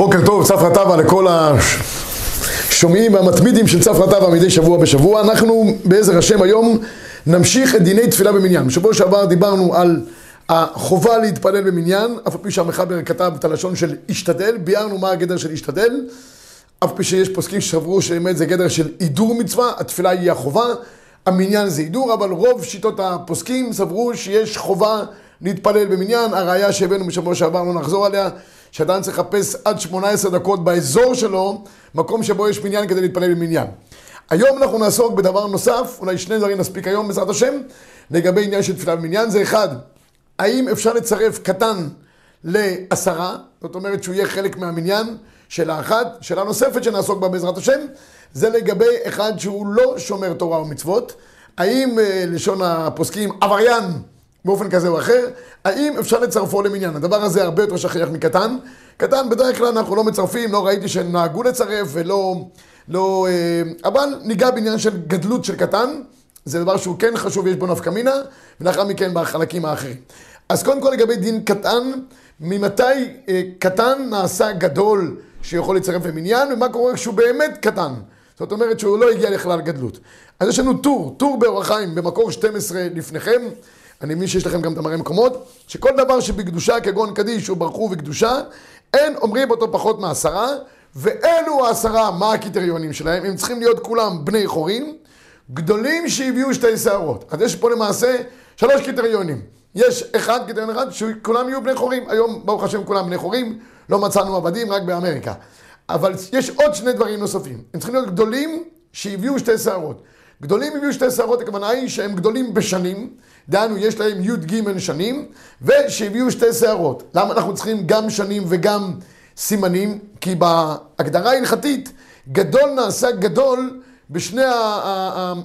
בוקר טוב, צפרא טבא לכל השומעים והמתמידים של צפרא טבא מדי שבוע בשבוע. אנחנו בעזר השם היום נמשיך את דיני תפילה במניין. בשבוע שעבר דיברנו על החובה להתפלל במניין, אף פי שהמחבר כתב את הלשון של השתדל, ביארנו מה הגדר של השתדל, אף פי שיש פוסקים שסברו שבאמת זה גדר של הידור מצווה, התפילה היא החובה, המניין זה הידור, אבל רוב שיטות הפוסקים סברו שיש חובה להתפלל במניין, הראיה שהבאנו בשבוע שעבר, לא נחזור עליה, שאדם צריך לחפש עד 18 דקות באזור שלו, מקום שבו יש מניין כדי להתפלל במניין. היום אנחנו נעסוק בדבר נוסף, אולי שני דברים נספיק היום בעזרת השם, לגבי עניין של תפילה במניין, זה אחד, האם אפשר לצרף קטן לעשרה, זאת אומרת שהוא יהיה חלק מהמניין, שאלה אחת. שאלה נוספת שנעסוק בה בעזרת השם, זה לגבי אחד שהוא לא שומר תורה ומצוות, האם לשון הפוסקים עבריין באופן כזה או אחר, האם אפשר לצרפו למניין? הדבר הזה הרבה יותר שכיח מקטן. קטן בדרך כלל אנחנו לא מצרפים, לא ראיתי שנהגו לצרף ולא... לא, אבל ניגע בעניין של גדלות של קטן, זה דבר שהוא כן חשוב, יש בו נפקא מינה, ולאחר מכן בחלקים האחרים. אז קודם כל לגבי דין קטן, ממתי קטן נעשה גדול שיכול לצרף למניין, ומה קורה כשהוא באמת קטן? זאת אומרת שהוא לא הגיע לכלל גדלות. אז יש לנו טור, טור באורח חיים במקור 12 לפניכם, אני מבין שיש לכם גם את המראה מקומות, שכל דבר שבקדושה כגון קדיש וברכו וקדושה, אין אומרים אותו פחות מעשרה, ואלו העשרה, מה הקריטריונים שלהם? הם צריכים להיות כולם בני חורים, גדולים שהביאו שתי שערות. אז יש פה למעשה שלוש קריטריונים. יש אחד, קריטריון אחד, שכולם יהיו בני חורים. היום, ברוך השם, כולם בני חורים, לא מצאנו עבדים, רק באמריקה. אבל יש עוד שני דברים נוספים. הם צריכים להיות גדולים שהביאו שתי שערות. גדולים הביאו שתי שערות, הכוונה היא שהם גדולים בשנים, דהיינו יש להם י"ג שנים, ושהביאו שתי שערות. למה אנחנו צריכים גם שנים וגם סימנים? כי בהגדרה ההלכתית, גדול נעשה גדול בשני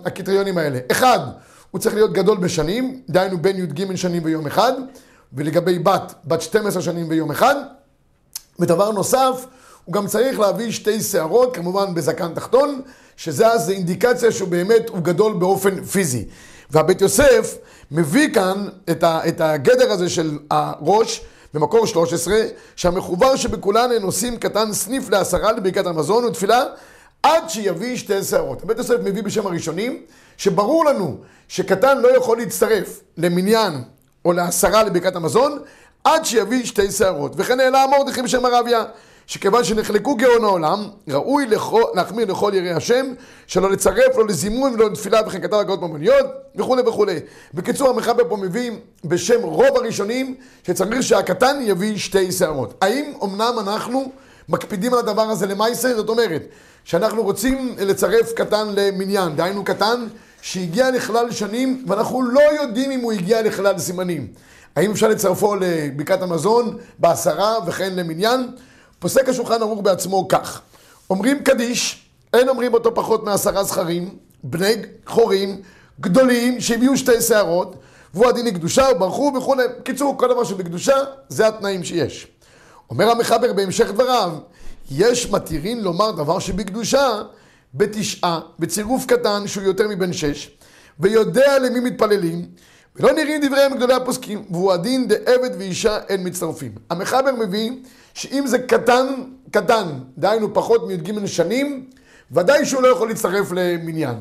הקריטריונים האלה. אחד, הוא צריך להיות גדול בשנים, דהיינו בין י"ג שנים ויום אחד, ולגבי בת, בת 12 שנים ויום אחד. ודבר נוסף, הוא גם צריך להביא שתי שערות, כמובן בזקן תחתון, שזה אז אינדיקציה שהוא באמת, הוא גדול באופן פיזי. והבית יוסף מביא כאן את, ה, את הגדר הזה של הראש, במקור 13, שהמחובר שבכולן הם עושים קטן סניף לעשרה לברכת המזון ותפילה, עד שיביא שתי שערות. הבית יוסף מביא בשם הראשונים, שברור לנו שקטן לא יכול להצטרף למניין או לעשרה לברכת המזון, עד שיביא שתי שערות. וכן העלה מרדכי בשם הרביה. שכיוון שנחלקו גאון העולם, ראוי להחמיר לכל יראי השם, שלא לצרף, לא לזימון ולא לתפילה וכן כתב הגאות ממוניות וכולי וכולי. בקיצור, המחבר פה מביא בשם רוב הראשונים, שצריך שהקטן יביא שתי שערות. האם אמנם אנחנו מקפידים על הדבר הזה למעשה? זאת אומרת, שאנחנו רוצים לצרף קטן למניין, דהיינו קטן שהגיע לכלל שנים, ואנחנו לא יודעים אם הוא הגיע לכלל סימנים. האם אפשר לצרפו לברכת המזון בעשרה וכן למניין? פוסק השולחן ערוך בעצמו כך, אומרים קדיש, אין אומרים אותו פחות מעשרה זכרים, בני חורים, גדולים, שהביאו שתי שערות, והוא הדין לקדושה, וברחו וכו'. בקיצור, כל דבר שבקדושה, זה התנאים שיש. אומר המחבר בהמשך דבריו, יש מתירין לומר דבר שבקדושה בתשעה, בצירוף קטן שהוא יותר מבן שש, ויודע למי מתפללים, ולא נראים דבריהם גדולי הפוסקים, והוא הדין דעבד ואישה אין מצטרפים. המחבר מביא שאם זה קטן, קטן, דהיינו פחות מי"ג שנים, ודאי שהוא לא יכול להצטרף למניין.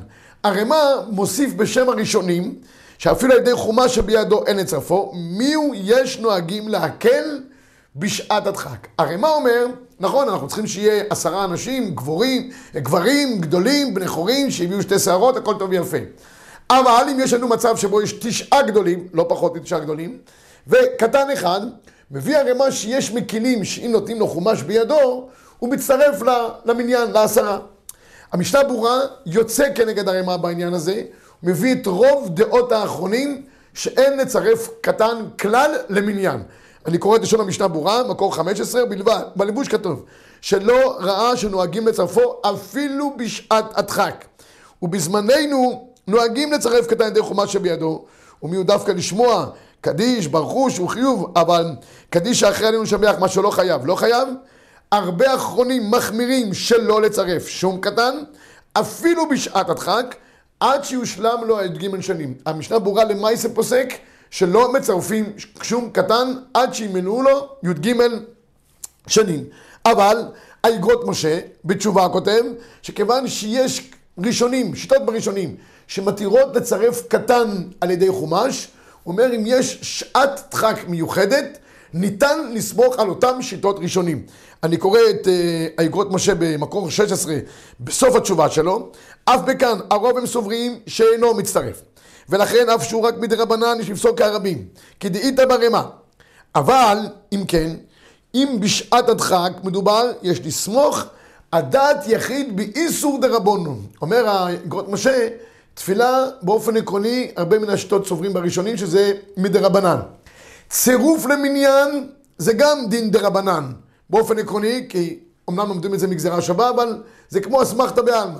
הרמ"א מוסיף בשם הראשונים, שאפילו על ידי חומה שבידו אין לצרפו, מיהו יש נוהגים להקל בשעת הדחק. הרמ"א אומר, נכון, אנחנו צריכים שיהיה עשרה אנשים, גבורים, גברים, גדולים, בני חורים, שהביאו שתי שערות, הכל טוב ויפה. אבל אם יש לנו מצב שבו יש תשעה גדולים, לא פחות מתשעה גדולים, וקטן אחד, מביא הרמ"א שיש מקילים שאם נותנים לו חומש בידו, הוא מצטרף למניין, לעשרה. המשנה ברורה יוצא כנגד הרמ"א בעניין הזה, הוא מביא את רוב דעות האחרונים שאין לצרף קטן כלל למניין. אני קורא את לשון המשנה ברורה, מקור 15 בלבד, בלבוש כתוב, שלא ראה שנוהגים לצרפו אפילו בשעת הדחק. ובזמננו נוהגים לצרף קטן ידי חומש שבידו, ומי הוא דווקא לשמוע קדיש, ברכוש חיוב, אבל קדיש האחרי עלינו לשבח מה שלא חייב, לא חייב. הרבה אחרונים מחמירים שלא לצרף שום קטן, אפילו בשעת הדחק, עד שיושלם לו הי"ג שנים. המשנה ברורה למעשה פוסק שלא מצרפים שום קטן עד שימנעו לו י"ג שנים. אבל האגרות משה בתשובה כותב שכיוון שיש ראשונים, שיטות בראשונים, שמתירות לצרף קטן על ידי חומש, הוא אומר אם יש שעת דחק מיוחדת, ניתן לסמוך על אותם שיטות ראשונים. אני קורא את האגרות משה במקור 16 בסוף התשובה שלו, אף בכאן הרוב הם סוברים שאינו מצטרף. ולכן אף שהוא רק מדי רבנן יש לפסוק כרבים, כי דאיתא ברמה. אבל, אם כן, אם בשעת הדחק מדובר, יש לסמוך הדעת יחיד באיסור דרבונו. אומר האגרות משה, תפילה באופן עקרוני, הרבה מן השיטות סוברים בראשונים שזה מדרבנן. צירוף למניין זה גם דין דרבנן. באופן עקרוני, כי אמנם לומדים את זה מגזרה שווה, אבל זה כמו אסמכתא בעלמא.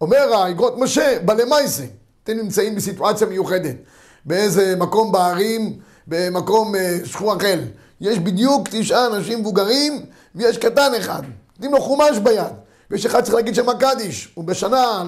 אומר האגרות משה, בלמייסה, אתם נמצאים בסיטואציה מיוחדת, באיזה מקום בערים, במקום שכוח אחר. יש בדיוק תשעה אנשים מבוגרים ויש קטן אחד. נותנים לו חומש ביד. ויש אחד צריך להגיד שמה קדיש, הוא בשנה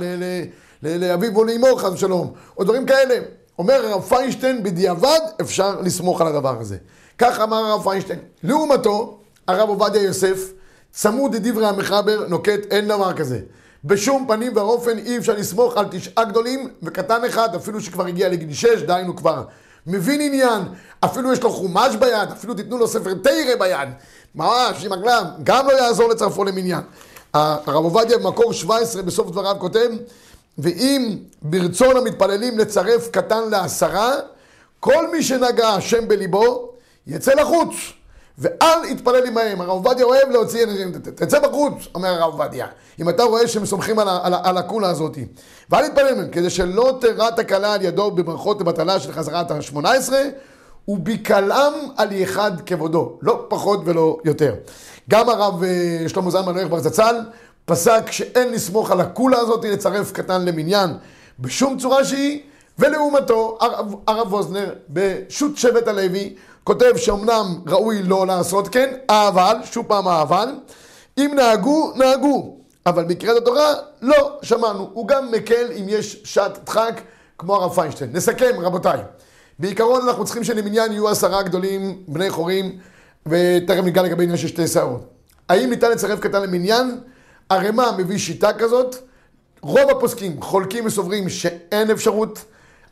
לאביו או לאמו חס ושלום, או דברים כאלה. אומר הרב פיינשטיין, בדיעבד אפשר לסמוך על הדבר הזה. כך אמר הרב פיינשטיין. לעומתו, הרב עובדיה יוסף, צמוד לדברי המחבר, נוקט אין דבר כזה. בשום פנים ואופן אי אפשר לסמוך על תשעה גדולים וקטן אחד, אפילו שכבר הגיע לגיל שש, דהיינו כבר מבין עניין, אפילו יש לו חומש ביד, אפילו תיתנו לו ספר תרא ביד, ממש עם הגלם, גם לא יעזור לצרפו למניין. הרב עובדיה במקור 17 בסוף דבריו כותב, ואם ברצון המתפללים לצרף קטן לעשרה, כל מי שנגע השם בליבו, יצא לחוץ. ואל יתפלל עמהם. הרב עובדיה אוהב להוציא אנשים, תצא בחוץ, אומר הרב עובדיה. אם אתה רואה שהם סומכים על, על, על הקולה הזאת. ואל יתפלל מהם, כדי שלא תרע תקלה על ידו בברכות לבטלה של חזרת ה-18, ובקלם על יחד כבודו, לא פחות ולא יותר. גם הרב שלמה זלמן הולך ברזצ"ל, פסק שאין לסמוך על הקולה הזאת לצרף קטן למניין בשום צורה שהיא, ולעומתו הרב, הרב ווזנר בשו"ת שבט הלוי כותב שאומנם ראוי לא לעשות כן, אבל, שוב פעם האבל, אם נהגו, נהגו, אבל בקריאת התורה לא שמענו, הוא גם מקל אם יש שעת דחק כמו הרב פיינשטיין. נסכם רבותיי, בעיקרון אנחנו צריכים שלמניין יהיו עשרה גדולים בני חורים ותכף ניגע לגבי עניין של שתי שערות. האם ניתן לצרף קטן למניין? הרמ"א מביא שיטה כזאת, רוב הפוסקים חולקים וסוברים שאין אפשרות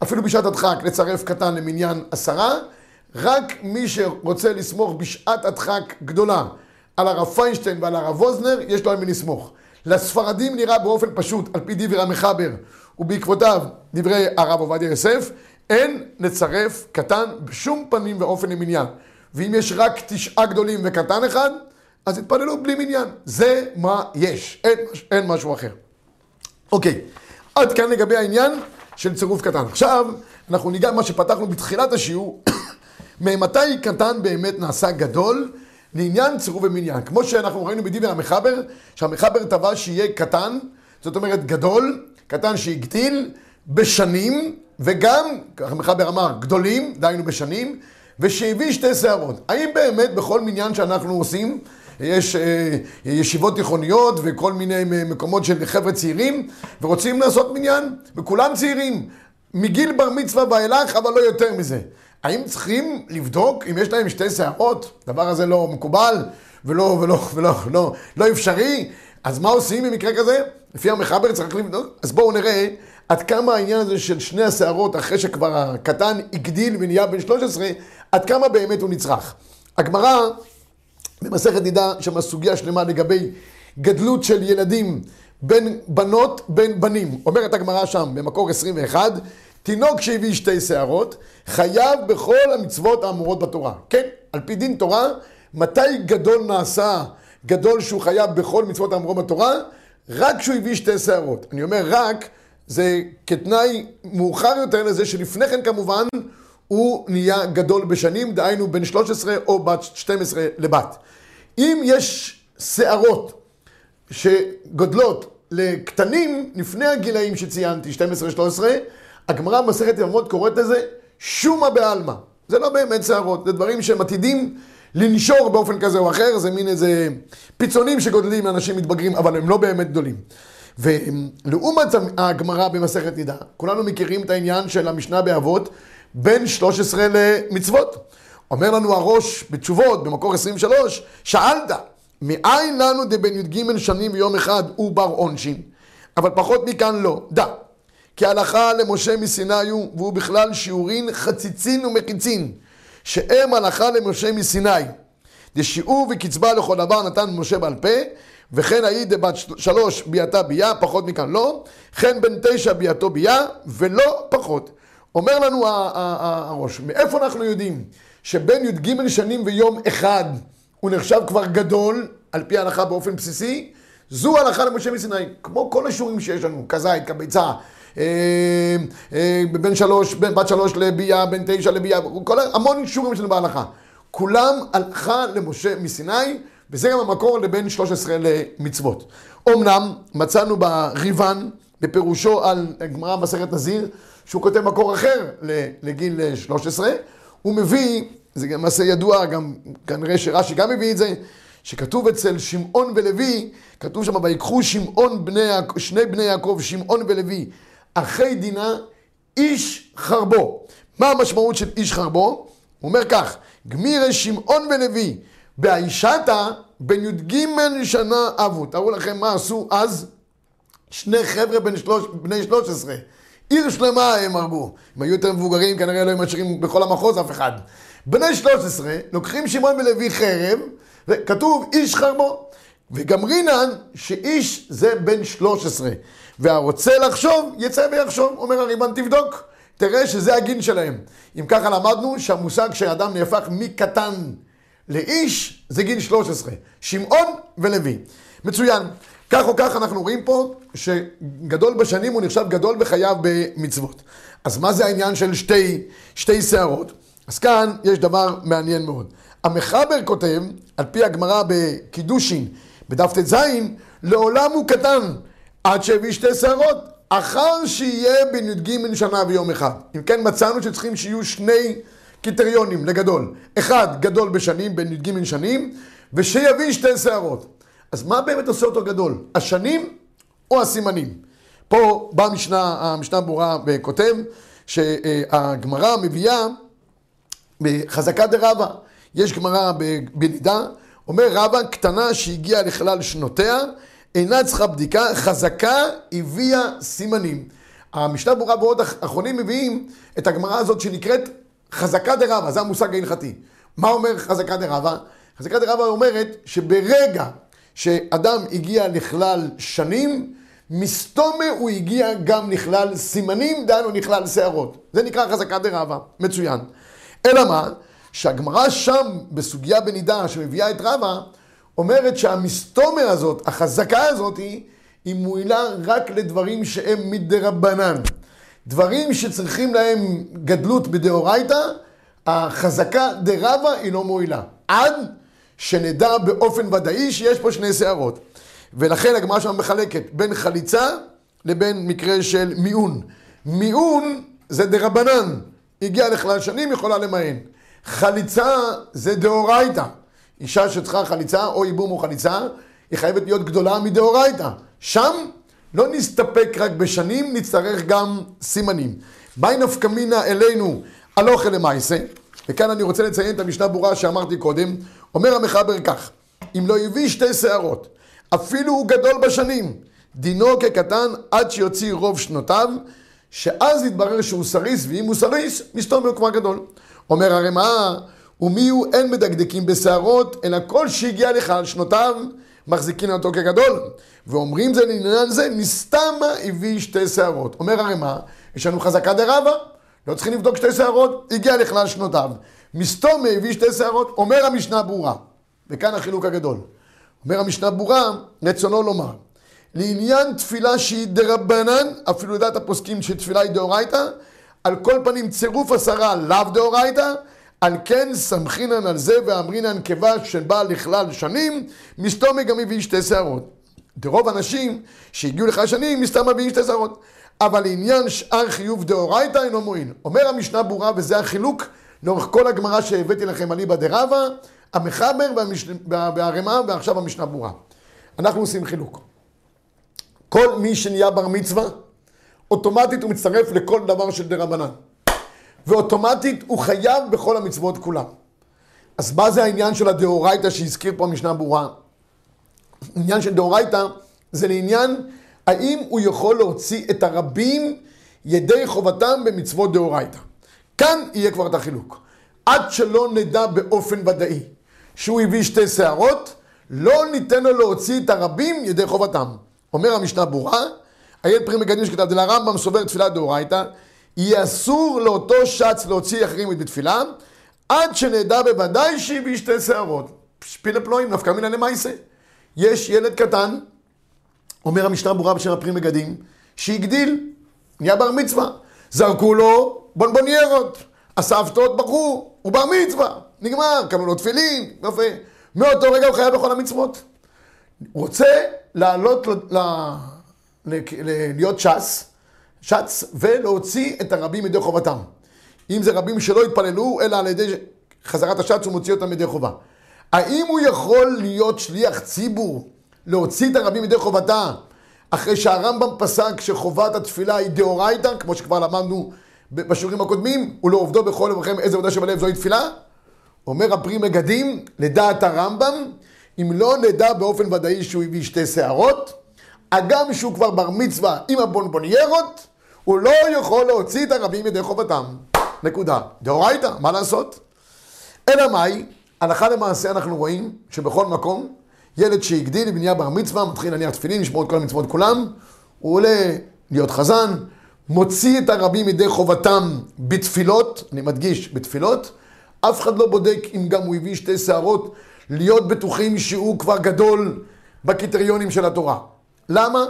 אפילו בשעת הדחק לצרף קטן למניין עשרה, רק מי שרוצה לסמוך בשעת הדחק גדולה על הרב פיינשטיין ועל הרב ווזנר, יש לו על מי לסמוך. לספרדים נראה באופן פשוט, על פי דברי המחבר ובעקבותיו דברי הרב עובדיה יוסף, אין לצרף קטן בשום פנים ואופן למניין. ואם יש רק תשעה גדולים וקטן אחד, אז יתפללו בלי מניין. זה מה יש, אין, אין משהו אחר. אוקיי, עד כאן לגבי העניין של צירוף קטן. עכשיו, אנחנו ניגע מה שפתחנו בתחילת השיעור, ממתי קטן באמת נעשה גדול לעניין צירוף ומניין. כמו שאנחנו ראינו בדברי המחבר, שהמחבר טבע שיהיה קטן, זאת אומרת גדול, קטן שהגדיל בשנים, וגם, כך המחבר אמר, גדולים, דהיינו בשנים, ושהביא שתי שערות. האם באמת בכל מניין שאנחנו עושים, יש אה, ישיבות תיכוניות וכל מיני מקומות של חבר'ה צעירים, ורוצים לעשות מניין, וכולם צעירים, מגיל בר מצווה ואילך, אבל לא יותר מזה. האם צריכים לבדוק אם יש להם שתי שערות? הדבר הזה לא מקובל ולא, ולא, ולא, לא, לא אפשרי. אז מה עושים במקרה כזה? לפי המחבר צריך לבדוק. אז בואו נראה עד כמה העניין הזה של שני השערות, אחרי שכבר הקטן הגדיל ונהיה בן 13, עד כמה באמת הוא נצרך. הגמרא במסכת נידה, שם סוגיה שלמה לגבי גדלות של ילדים בין בנות, בין בנים. אומרת הגמרא שם, במקור 21, תינוק שהביא שתי שערות, חייב בכל המצוות האמורות בתורה. כן, על פי דין תורה, מתי גדול נעשה, גדול שהוא חייב בכל מצוות האמורות בתורה? רק כשהוא הביא שתי שערות. אני אומר רק, זה כתנאי מאוחר יותר לזה שלפני כן כמובן הוא נהיה גדול בשנים, דהיינו בן 13 או בת 12 לבת. אם יש שערות שגודלות לקטנים לפני הגילאים שציינתי, 12-13, הגמרא במסכת ימות קוראת לזה שומה בעלמא. זה לא באמת שערות, זה דברים שהם עתידים לנשור באופן כזה או אחר, זה מין איזה פיצונים שגודלים לאנשים מתבגרים, אבל הם לא באמת גדולים. ולעומת הגמרא במסכת נידה, כולנו מכירים את העניין של המשנה באבות בין 13 למצוות. אומר לנו הראש בתשובות, במקור 23, שאלת, מאין לנו דבן י"ג שנים ויום אחד הוא בר עונשין? אבל פחות מכאן לא. דע, כי הלכה למשה מסיני הוא, והוא בכלל שיעורין חציצין ומחיצין, שהם הלכה למשה מסיני. דשיעור וקצבה לכל דבר נתן משה בעל פה, וכן ההיא דבת שלוש ביאתה ביה, פחות מכאן לא, כן בן תשע ביאתו ביה, ולא פחות. אומר לנו הראש, מאיפה אנחנו יודעים שבין י"ג שנים ויום אחד הוא נחשב כבר גדול, על פי ההלכה באופן בסיסי, זו הלכה למשה מסיני, כמו כל השיעורים שיש לנו, כזית, כביצה, אה, אה, בין שלוש, בת שלוש לביאה, בין תשע לביאה, כל, המון שיעורים שלנו בהלכה. כולם הלכה למשה מסיני, וזה גם המקור לבין 13 למצוות. אמנם מצאנו בריבן, בפירושו על גמרא מסכת נזיר, שהוא כותב מקור אחר לגיל 13, הוא מביא, זה גם מעשה ידוע, גם כנראה שרש"י גם מביא את זה, שכתוב אצל שמעון ולוי, כתוב שם, ויקחו שמעון בני, שני בני יעקב, שמעון ולוי, אחי דינה, איש חרבו. מה המשמעות של איש חרבו? הוא אומר כך, גמירי שמעון ולוי, באישתא בן י"ג שנה אבו. תארו לכם מה עשו אז שני חבר'ה בני, שלוש, בני 13. עיר שלמה הם הרגו. הם היו יותר מבוגרים, כנראה לא היו משאירים בכל המחוז אף אחד. בני 13 לוקחים שמעון ולוי חרב, וכתוב איש חרבו. וגם רינן, שאיש זה בן 13. והרוצה לחשוב, יצא ויחשוב. אומר הריבן, תבדוק. תראה שזה הגיל שלהם. אם ככה למדנו שהמושג שאדם נהפך מקטן לאיש זה גיל 13. שמעון ולוי. מצוין. כך או כך אנחנו רואים פה שגדול בשנים הוא נחשב גדול בחייו במצוות. אז מה זה העניין של שתי, שתי שערות? אז כאן יש דבר מעניין מאוד. המחבר כותב, על פי הגמרא בקידושין, בדף ט"ז, לעולם הוא קטן, עד שהביא שתי שערות, אחר שיהיה בן י"ג שנה ויום אחד. אם כן, מצאנו שצריכים שיהיו שני קריטריונים לגדול. אחד, גדול בשנים, בן י"ג שנים, ושיביא שתי שערות. אז מה באמת עושה אותו גדול? השנים או הסימנים? פה באה המשנה, המשנה ברורה וכותב שהגמרא מביאה בחזקה דרבה. יש גמרא בנידה, אומר רבא קטנה שהגיעה לכלל שנותיה, אינה צריכה בדיקה, חזקה הביאה סימנים. המשנה ברורה ועוד אחרונים מביאים את הגמרא הזאת שנקראת חזקה דרבה, זה המושג ההלכתי. מה אומר חזקה דרבה? חזקה דרבה אומרת שברגע שאדם הגיע לכלל שנים, מסתומה הוא הגיע גם לכלל סימנים, דהיינו לכלל שערות. זה נקרא חזקה דרבה, מצוין. אלא מה? שהגמרא שם, בסוגיה בנידה שמביאה את רבה, אומרת שהמסתומה הזאת, החזקה הזאת, היא, מועילה רק לדברים שהם מדרבנן. דברים שצריכים להם גדלות בדאורייתא, החזקה דרבה היא לא מועילה. עד שנדע באופן ודאי שיש פה שני שערות. ולכן הגמרא שם מחלקת בין חליצה לבין מקרה של מיעון. מיעון זה דרבנן, הגיע לכלל שנים, יכולה למען. חליצה זה דאורייתא. אישה שצריכה חליצה או ייבום או חליצה, היא חייבת להיות גדולה מדאורייתא. שם לא נסתפק רק בשנים, נצטרך גם סימנים. באי נפקא מינה אלינו הלוך למעשה, וכאן אני רוצה לציין את המשנה ברורה שאמרתי קודם, אומר המחבר כך, אם לא הביא שתי שערות, אפילו הוא גדול בשנים, דינו כקטן עד שיוציא רוב שנותיו, שאז יתברר שהוא סריס, ואם הוא סריס, מסתום הוא כבר גדול. אומר הרמ"א, ומי הוא אין מדקדקים בשערות, אלא כל שהגיע לך על שנותיו, מחזיקין אותו כגדול. ואומרים זה לעניין זה, נסתמה הביא שתי שערות. אומר הרמ"א, יש לנו חזקה דרבה, לא צריכים לבדוק שתי שערות, הגיע לכלל שנותיו. מסתום הביא שתי שערות, אומר המשנה ברורה, וכאן החילוק הגדול. אומר המשנה ברורה, רצונו לומר, לעניין תפילה שהיא דרבנן, אפילו לדעת הפוסקים שתפילה היא דאורייתא, על כל פנים צירוף עשרה לאו דאורייתא, על כן סמכינן על זה ואמרינן כבש שבא לכלל שנים, מסתום גם הביא שתי שערות. דרוב אנשים שהגיעו לכלל שנים, מסתם מביאים שתי שערות. אבל לעניין שאר חיוב דאורייתא אינו מועיל. אומר המשנה ברורה, וזה החילוק לאורך כל הגמרא שהבאתי לכם אליבא דרבה, המחבר והרמ"א ועכשיו המשנה ברורה. אנחנו עושים חילוק. כל מי שנהיה בר מצווה, אוטומטית הוא מצטרף לכל דבר של דה רבנן. ואוטומטית הוא חייב בכל המצוות כולם. אז מה זה העניין של הדאורייתא שהזכיר פה המשנה ברורה? עניין של דאורייתא זה לעניין האם הוא יכול להוציא את הרבים ידי חובתם במצוות דאורייתא. כאן יהיה כבר את החילוק. עד שלא נדע באופן ודאי שהוא הביא שתי שערות, לא ניתן לו להוציא את הרבים ידי חובתם. אומר המשנה ברורה, איילת פרי מגדים שכתב, דלרמב"ם סובר תפילה דאורייתא, יהיה אסור לאותו שץ להוציא אחרים בתפילה, עד שנדע בוודאי שהביא שתי שערות. שפילה פלואים, נפקא מינא למעשה. יש ילד קטן, אומר המשנה ברורה בשם הפרי מגדים, שהגדיל, נהיה בר מצווה. זרקו לו בונבוניירות, הסבתות בחרו, הוא בר מצווה, נגמר, קנו לו תפילין, יפה. מאותו רגע הוא חייב בכל המצוות. הוא רוצה לעלות, ל... ל... ל... להיות ש"ס, ש"ץ, ולהוציא את הרבים מידי חובתם. אם זה רבים שלא התפללו, אלא על ידי חזרת הש"ץ הוא מוציא אותם מידי חובה. האם הוא יכול להיות שליח ציבור, להוציא את הרבים מידי חובתה, אחרי שהרמב"ם פסק שחובת התפילה היא דאורייתא, כמו שכבר למדנו בשיעורים הקודמים, ולעובדו בכל יומכם איזה עבודה שבלב זוהי תפילה? אומר הפרי מגדים, לדעת הרמב"ם, אם לא נדע באופן ודאי שהוא הביא שתי שערות, הגם שהוא כבר בר מצווה עם הבונבוניירות, הוא לא יכול להוציא את הרבים ידי חובתם. נקודה. דאורייתא, מה לעשות? אלא מאי, הלכה למעשה אנחנו רואים שבכל מקום, ילד שהגדיל ונהיה בר מצווה, מתחיל להניח תפילין, לשמור את כל המצוות כולם, הוא עולה להיות חזן, מוציא את הרבים ידי חובתם בתפילות, אני מדגיש, בתפילות, אף אחד לא בודק אם גם הוא הביא שתי שערות, להיות בטוחים שהוא כבר גדול בקריטריונים של התורה. למה?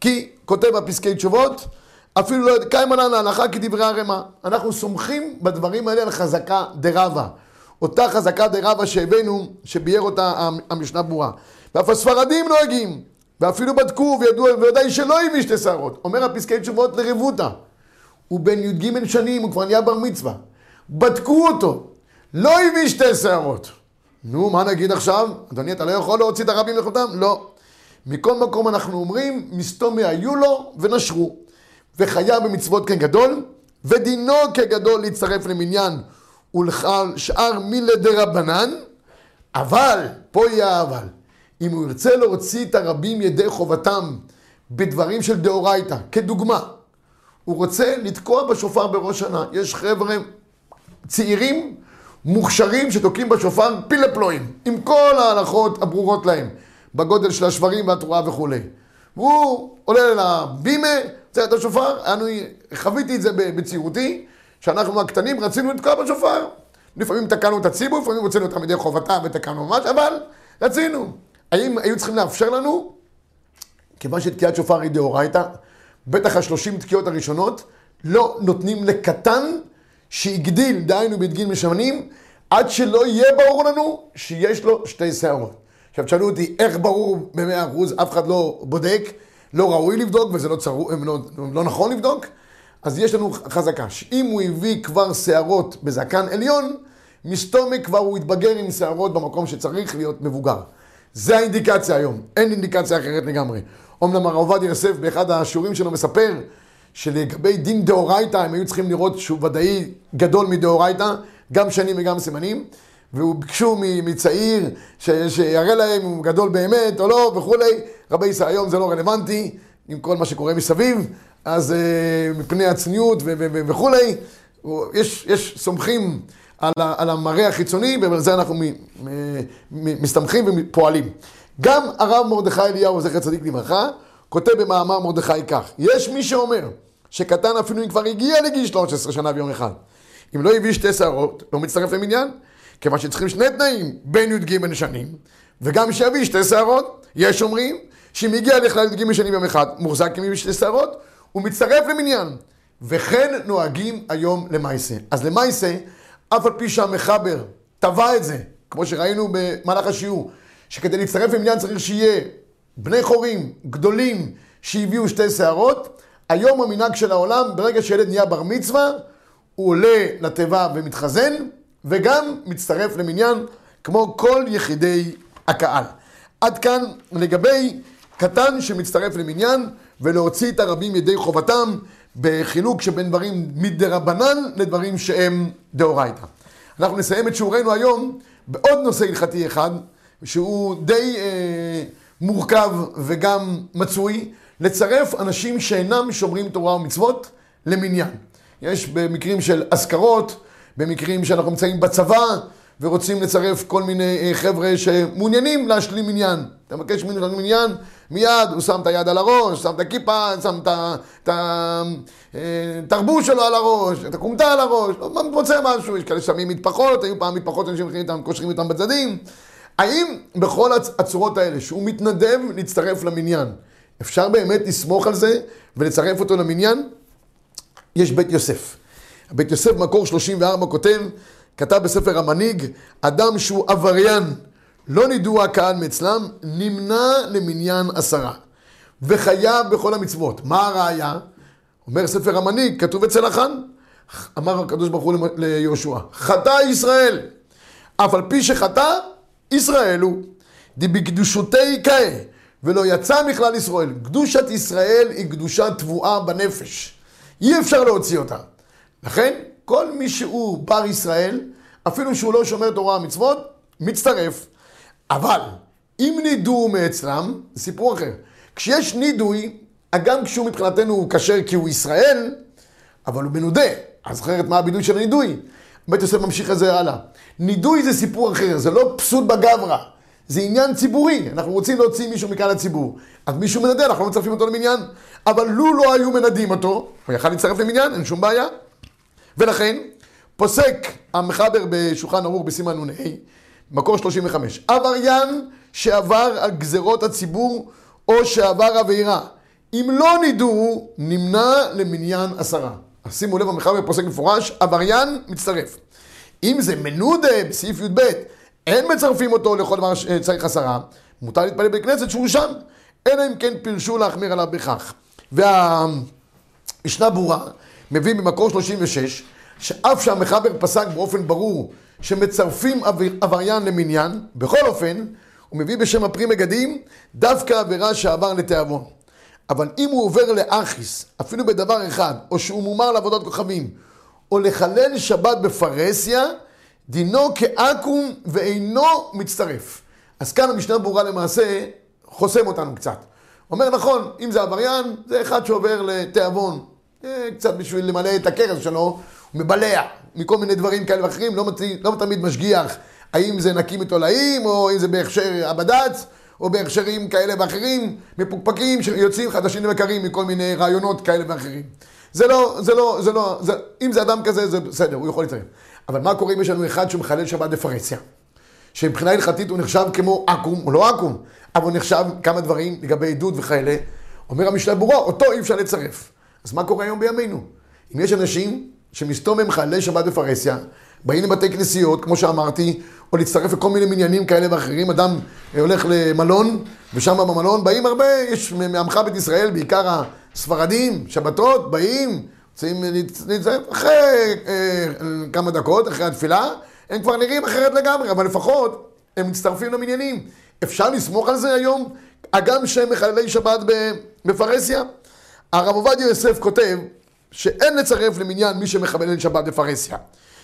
כי, כותב הפסקי תשובות, אפילו לא יודע, קיימה לנו להלכה כדברי הרמ"א. אנחנו סומכים בדברים האלה על חזקה דרבה. אותה חזקה דרבה שהבאנו, שביאר אותה המשנה ברורה. ואף הספרדים נוהגים, ואפילו בדקו וידעו, וודאי שלא הביא שתי שערות. אומר הפסקי תשובות לרבותא. הוא בן י"ג שנים, הוא כבר נהיה בר מצווה. בדקו אותו, לא הביא שתי שערות. נו, מה נגיד עכשיו? אדוני, אתה לא יכול להוציא את הרבים לכבודם? לא. מכל מקום אנחנו אומרים, מסתומי היו לו ונשרו. וחיה במצוות כגדול, ודינו כגדול להצטרף למניין ולכל שאר דרבנן, אבל, פה יהיה האבל, אם הוא ירצה להוציא את הרבים ידי חובתם בדברים של דאורייתא, כדוגמה, הוא רוצה לתקוע בשופר בראש שנה. יש חבר'ה צעירים, מוכשרים, שתוקעים בשופר פילפלואים, עם כל ההלכות הברורות להם, בגודל של השברים והתרועה וכולי. והוא עולה לבימה, צריך את השופר, אני חוויתי את זה בצעירותי, שאנחנו הקטנים רצינו לתקוע בשופר. לפעמים תקענו את הציבור, לפעמים הוצאנו אותם מדי חובתה ותקענו ממש, אבל רצינו. האם היו צריכים לאפשר לנו? כיוון שתקיעת שופר היא דאורייתא, בטח השלושים תקיעות הראשונות, לא נותנים לקטן שהגדיל, דהיינו בדגין משמנים, עד שלא יהיה ברור לנו שיש לו שתי שערות. עכשיו תשאלו אותי, איך ברור במאה אחוז, אף אחד לא בודק, לא ראוי לבדוק וזה לא, צרו, לא, לא נכון לבדוק, אז יש לנו חזקה, שאם הוא הביא כבר שערות בזקן עליון, מסתומק כבר הוא יתבגר עם שערות במקום שצריך להיות מבוגר. זה האינדיקציה היום, אין אינדיקציה אחרת לגמרי. אומנם הרב עובדיה יוסף באחד השיעורים שלו מספר שלגבי דין דאורייתא הם היו צריכים לראות שהוא ודאי גדול מדאורייתא, גם שנים וגם סימנים, וביקשו מצעיר שיראה להם אם הוא גדול באמת או לא וכולי. רבי ישראל היום זה לא רלוונטי עם כל מה שקורה מסביב, אז uh, מפני הצניעות וכולי, יש, יש סומכים על, ה, על המראה החיצוני, ועל זה אנחנו מ, מ, מ, מסתמכים ופועלים. גם הרב מרדכי אליהו, זכר צדיק לברכה, כותב במאמר מרדכי כך, יש מי שאומר שקטן אפילו אם כבר הגיע לגיל 13 שנה ויום אחד, אם לא הביא שתי שערות, לא מצטרף למניין, כיוון שצריכים שני תנאים, בין י"ג שנים, וגם שיביא שתי שערות. יש אומרים שאם הגיע לכלל י"ג שנים יום אחד, מוחזק עם שתי שערות, הוא מצטרף למניין. וכן נוהגים היום למעשה. אז למעשה, אף על פי שהמחבר טבע את זה, כמו שראינו במהלך השיעור, שכדי להצטרף למניין צריך שיהיה בני חורים גדולים שהביאו שתי שערות, היום המנהג של העולם, ברגע שילד נהיה בר מצווה, הוא עולה לתיבה ומתחזן, וגם מצטרף למניין כמו כל יחידי הקהל. עד כאן לגבי קטן שמצטרף למניין, ולהוציא את הרבים ידי חובתם, בחילוק שבין דברים מדרבנן לדברים שהם דאורייתא. אנחנו נסיים את שיעורנו היום בעוד נושא הלכתי אחד, שהוא די אה, מורכב וגם מצוי, לצרף אנשים שאינם שומרים תורה ומצוות למניין. יש במקרים של אזכרות, במקרים שאנחנו נמצאים בצבא ורוצים לצרף כל מיני אה, חבר'ה שמעוניינים להשלים מניין. אתה מבקש ממנו להשלים מניין, מיד הוא שם את היד על הראש, שם את הכיפה, שם את התרבוש אה, שלו על הראש, את הכומתה על הראש, לא מוצא משהו, יש כאלה ששמים מטפחות, היו פעם מטפחות אנשים מכירים איתם, קושרים איתם בצדדים. האם בכל הצורות האלה, שהוא מתנדב להצטרף למניין, אפשר באמת לסמוך על זה ולצרף אותו למניין? יש בית יוסף. בית יוסף מקור 34 כותב, כתב בספר המנהיג, אדם שהוא עבריין, לא נידוע הקהל מאצלם, נמנע למניין עשרה. וחייב בכל המצוות. מה הראיה? אומר ספר המנהיג, כתוב אצל החאן, אמר הקדוש ברוך הוא ליהושע, חטא ישראל, אף על פי שחטא, ישראל הוא. דבקדושותי קאה, ולא יצא מכלל ישראל. קדושת ישראל היא קדושה טבועה בנפש. אי אפשר להוציא אותה. לכן, כל מי שהוא בר ישראל, אפילו שהוא לא שומר תורה ומצוות, מצטרף. אבל, אם נידו מאצלם, זה סיפור אחר. כשיש נידוי, הגם כשהוא מבחינתנו הוא כשר כי הוא ישראל, אבל הוא מנודה. אז אחרת מה הבידוי של הנידוי? בית יוסף ממשיך את זה הלאה. נידוי זה סיפור אחר, זה לא פסול בגברא. זה עניין ציבורי, אנחנו רוצים להוציא מישהו מכאן לציבור. אז מישהו מנדה, אנחנו לא מצרפים אותו למניין. אבל לו לא היו מנדים אותו, הוא יכל להצטרף למניין, אין שום בעיה. ולכן, פוסק המחבר בשולחן ערוך בסימן נ"ה, מקור 35, עבריין שעבר על גזרות הציבור או שעבר עבירה. אם לא נידו, נמנע למניין עשרה. אז שימו לב, המחבר פוסק מפורש, עבריין מצטרף. אם זה מנודה בסעיף י"ב, אין מצרפים אותו לכל דבר שצריך עשרה, מותר להתפלל בבית כנסת שהוא שם, אלא אם כן פירשו להחמיר עליו בכך. והמשנה ברורה מביא במקור 36, שאף שהמחבר פסק באופן ברור שמצרפים עבריין למניין, בכל אופן, הוא מביא בשם הפרי מגדים דווקא עבירה שעבר לתיאבון. אבל אם הוא עובר לאחיס, אפילו בדבר אחד, או שהוא מומר לעבודת כוכבים, או לחלל שבת בפרהסיה, דינו כעכו"ם ואינו מצטרף. אז כאן המשנה ברורה למעשה חוסם אותנו קצת. אומר נכון, אם זה עבריין, זה אחד שעובר לתיאבון. אה, קצת בשביל למלא את הכרס שלו, הוא מבלע מכל מיני דברים כאלה ואחרים, לא, לא תמיד משגיח האם זה נקי מתולעים, או אם זה בהכשר הבד"ץ, או בהכשרים כאלה ואחרים, מפוקפקים שיוצאים חדשים ומקרים מכל מיני רעיונות כאלה ואחרים. זה לא, זה לא, זה לא, זה, אם זה אדם כזה, זה בסדר, הוא יכול להתערב. אבל מה קורה אם יש לנו אחד שמחלל שבת בפרהסיה? שמבחינה הלכתית הוא נחשב כמו עכו"ם, הוא לא עכו"ם, אבל הוא נחשב כמה דברים לגבי עדות וכאלה. אומר המשנה ברורה, אותו אי אפשר לצרף. אז מה קורה היום בימינו? אם יש אנשים שמסתום הם חללי שבת בפרהסיה, באים לבתי כנסיות, כמו שאמרתי, או להצטרף לכל מיני מניינים כאלה ואחרים, אדם הולך למלון, ושם במלון באים הרבה, יש מעמך בית ישראל, בעיקר הספרדים, שבתות, באים, רוצים להצטרף אחרי אה, כמה דקות, אחרי התפילה, הם כבר נראים אחרת לגמרי, אבל לפחות הם מצטרפים למניינים. אפשר לסמוך על זה היום, הגם שהם מחללי שבת בפרהסיה? הרב עובדיה יוסף כותב שאין לצרף למניין מי שמחבל שבת בפרהסיה.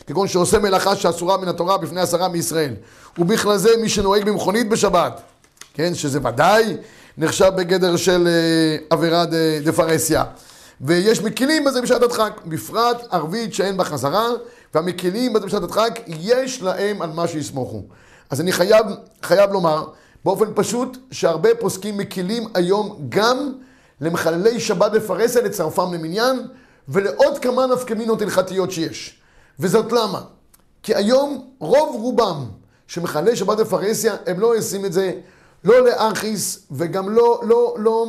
כגון שעושה מלאכה שאסורה מן התורה בפני עשרה מישראל. ובכלל זה מי שנוהג במכונית בשבת, כן, שזה ודאי נחשב בגדר של אה, עבירה דה פרהסיה. ויש מקילים בזה בשעת הדחק, בפרט ערבית שאין בה חזרה, והמקילים בזה בשעת הדחק, יש להם על מה שיסמוכו. אז אני חייב, חייב לומר, באופן פשוט, שהרבה פוסקים מקילים היום גם למחללי שבת בפרהסיה לצרפם למניין, ולעוד כמה נפקמינות הלכתיות שיש. וזאת למה? כי היום רוב רובם שמחללי שבת בפרהסיה, הם לא עושים את זה לא לארכיס וגם לא, לא, לא,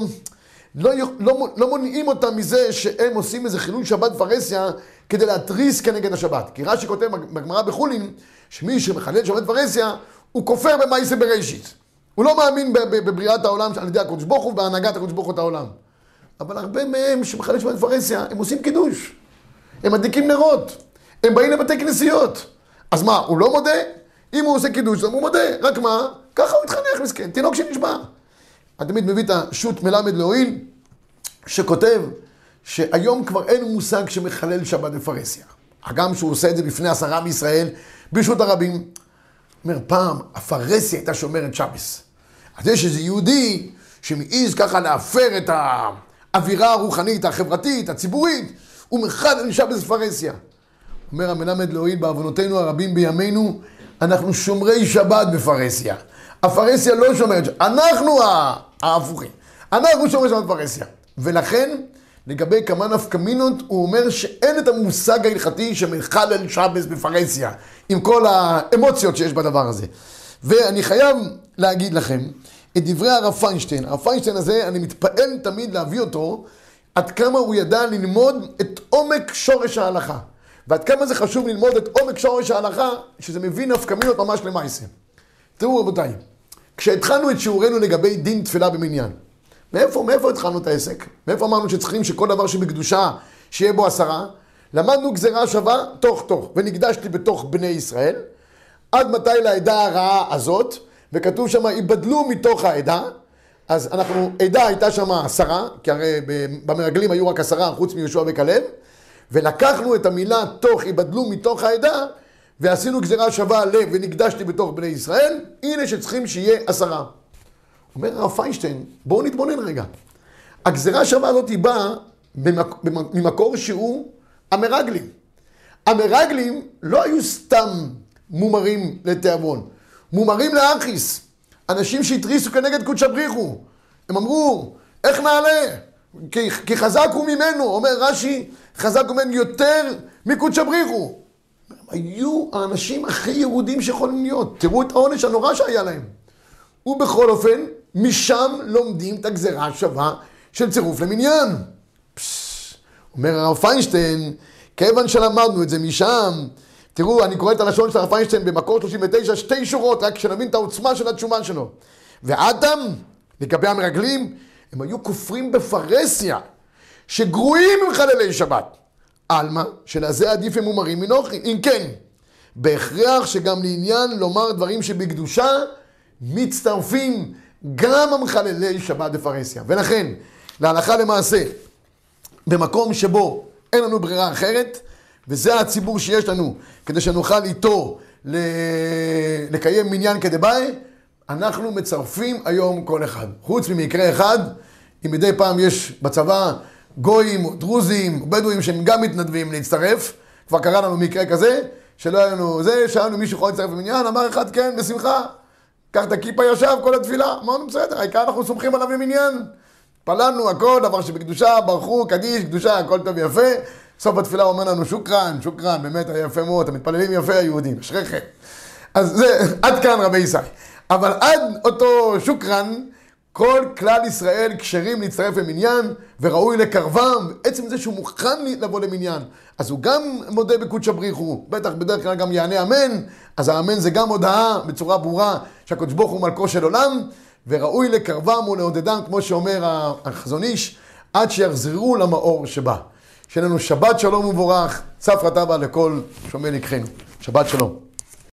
לא, לא, לא, לא מונעים אותם מזה שהם עושים איזה חילול שבת בפרהסיה כדי להתריס כנגד השבת. כי רש"י כותב בגמרא בחולין, שמי שמחלל שבת בפרהסיה, הוא כופר במאיסה בראשית. הוא לא מאמין בבריאת העולם על ידי הקדוש ברוך הוא ובהנהגת הקדוש ברוך הוא את העולם. אבל הרבה מהם שמחלל שבת בפרהסיה, הם עושים קידוש. הם מדליקים נרות. הם באים לבתי כנסיות. אז מה, הוא לא מודה? אם הוא עושה קידוש, אז הוא מודה. רק מה? ככה הוא התחנך מסכן, תינוק שנשבע. אני תמיד מביא את השו"ת מלמד להועיל, שכותב שהיום כבר אין מושג שמחלל שבת בפרהסיה. הגם שהוא עושה את זה בפני עשרה מישראל, ברשות הרבים. אומר, פעם הפרהסיה הייתה שומרת שבס. אז יש איזה יהודי שמעז ככה להפר את האווירה הרוחנית, החברתית, הציבורית, הוא מחלל שבס בפרהסיה. אומר המלמד להועיל בעוונותינו הרבים בימינו, אנחנו שומרי שבת בפרהסיה. הפרהסיה לא שומרת, אנחנו ההפוכים. אנחנו שומרי שבת בפרהסיה. ולכן, לגבי כמה נפקמינות, הוא אומר שאין את המושג ההלכתי שמחלל שבס בפרהסיה, עם כל האמוציות שיש בדבר הזה. ואני חייב להגיד לכם את דברי הרב פיינשטיין. הרב פיינשטיין הזה, אני מתפעל תמיד להביא אותו, עד כמה הוא ידע ללמוד את עומק שורש ההלכה. ועד כמה זה חשוב ללמוד את עומק שורש ההלכה, שזה מביא נפקמינות ממש למעשה. תראו רבותיי, כשהתחלנו את שיעורנו לגבי דין תפילה במניין, מאיפה, מאיפה התחלנו את העסק? מאיפה אמרנו שצריכים שכל דבר שבקדושה, שיהיה בו עשרה? למדנו גזירה שווה תוך תוך, ונקדשתי בתוך בני ישראל, עד מתי לעדה הרעה הזאת, וכתוב שם, ייבדלו מתוך העדה, אז אנחנו, עדה הייתה שם עשרה, כי הרי במרגלים היו רק עשרה חוץ מיהושע וכלב, ולקחנו את המילה תוך ייבדלו מתוך העדה, ועשינו גזירה שווה ל ונקדשתי בתוך בני ישראל, הנה שצריכים שיהיה עשרה. אומר הרב פיינשטיין, בואו נתבונן רגע. הגזירה שווה הזאת היא באה. ממקור שהוא המרגלים. המרגלים לא היו סתם מומרים לתיאבון, מומרים לאחיס. אנשים שהתריסו כנגד קודשא בריחו. הם אמרו, איך נעלה? כי, כי חזק הוא ממנו, אומר רש"י, חזק הוא ממנו יותר מקודשא בריחו. היו האנשים הכי יהודים שיכולים להיות. תראו את העונש הנורא שהיה להם. ובכל אופן, משם לומדים את הגזרה השווה של צירוף למניין. פשש, אומר הרב פיינשטיין, כיוון שלמדנו את זה משם, תראו, אני קורא את הלשון של הרב פיינשטיין במקור 39, שתי שורות, רק שנבין את העוצמה של התשומה שלו. ואדם, לגבי המרגלים, הם היו כופרים בפרהסיה, שגרועים עם חללי שבת. עלמא, שלזה עדיף הם מומרים מנוחי. אם כן, בהכרח שגם לעניין לומר דברים שבקדושה, מצטרפים גם המחללי שבת בפרהסיה. ולכן, להלכה למעשה, במקום שבו אין לנו ברירה אחרת, וזה הציבור שיש לנו, כדי שנוכל איתו לקיים מניין כדבעי, אנחנו מצרפים היום כל אחד. חוץ ממקרה אחד, אם מדי פעם יש בצבא גויים, דרוזים, בדואים שהם גם מתנדבים להצטרף, כבר קרה לנו מקרה כזה, שלא היה לנו זה, שאלנו מישהו יכול להצטרף למניין, אמר אחד כן, בשמחה. קח את הכיפה ישב כל התפילה, אמרנו בסדר, העיקר אנחנו סומכים עליו במניין. פללנו הכל, דבר שבקדושה, ברכו, קדיש, קדושה, הכל טוב ויפה. סוף התפילה הוא אומר לנו שוקרן, שוקרן, באמת היה יפה מאוד, אתם מתפללים יפה היהודים, אשריכם. אז זה, עד כאן רבי ישי. אבל עד אותו שוקרן, כל כלל ישראל כשרים להצטרף למניין, וראוי לקרבם, עצם זה שהוא מוכן לבוא למניין, אז הוא גם מודה בקודשא בריחו, בטח בדרך כלל גם יענה אמן, אז האמן זה גם הודעה בצורה ברורה שהקדוש ברוך הוא מלכו של עולם, וראוי לקרבם ולעודדם, כמו שאומר החזון איש, עד שיחזרו למאור שבא. שיהיה לנו שבת שלום ומבורך, צפרא טבא לכל שומע לקחנו. שבת שלום.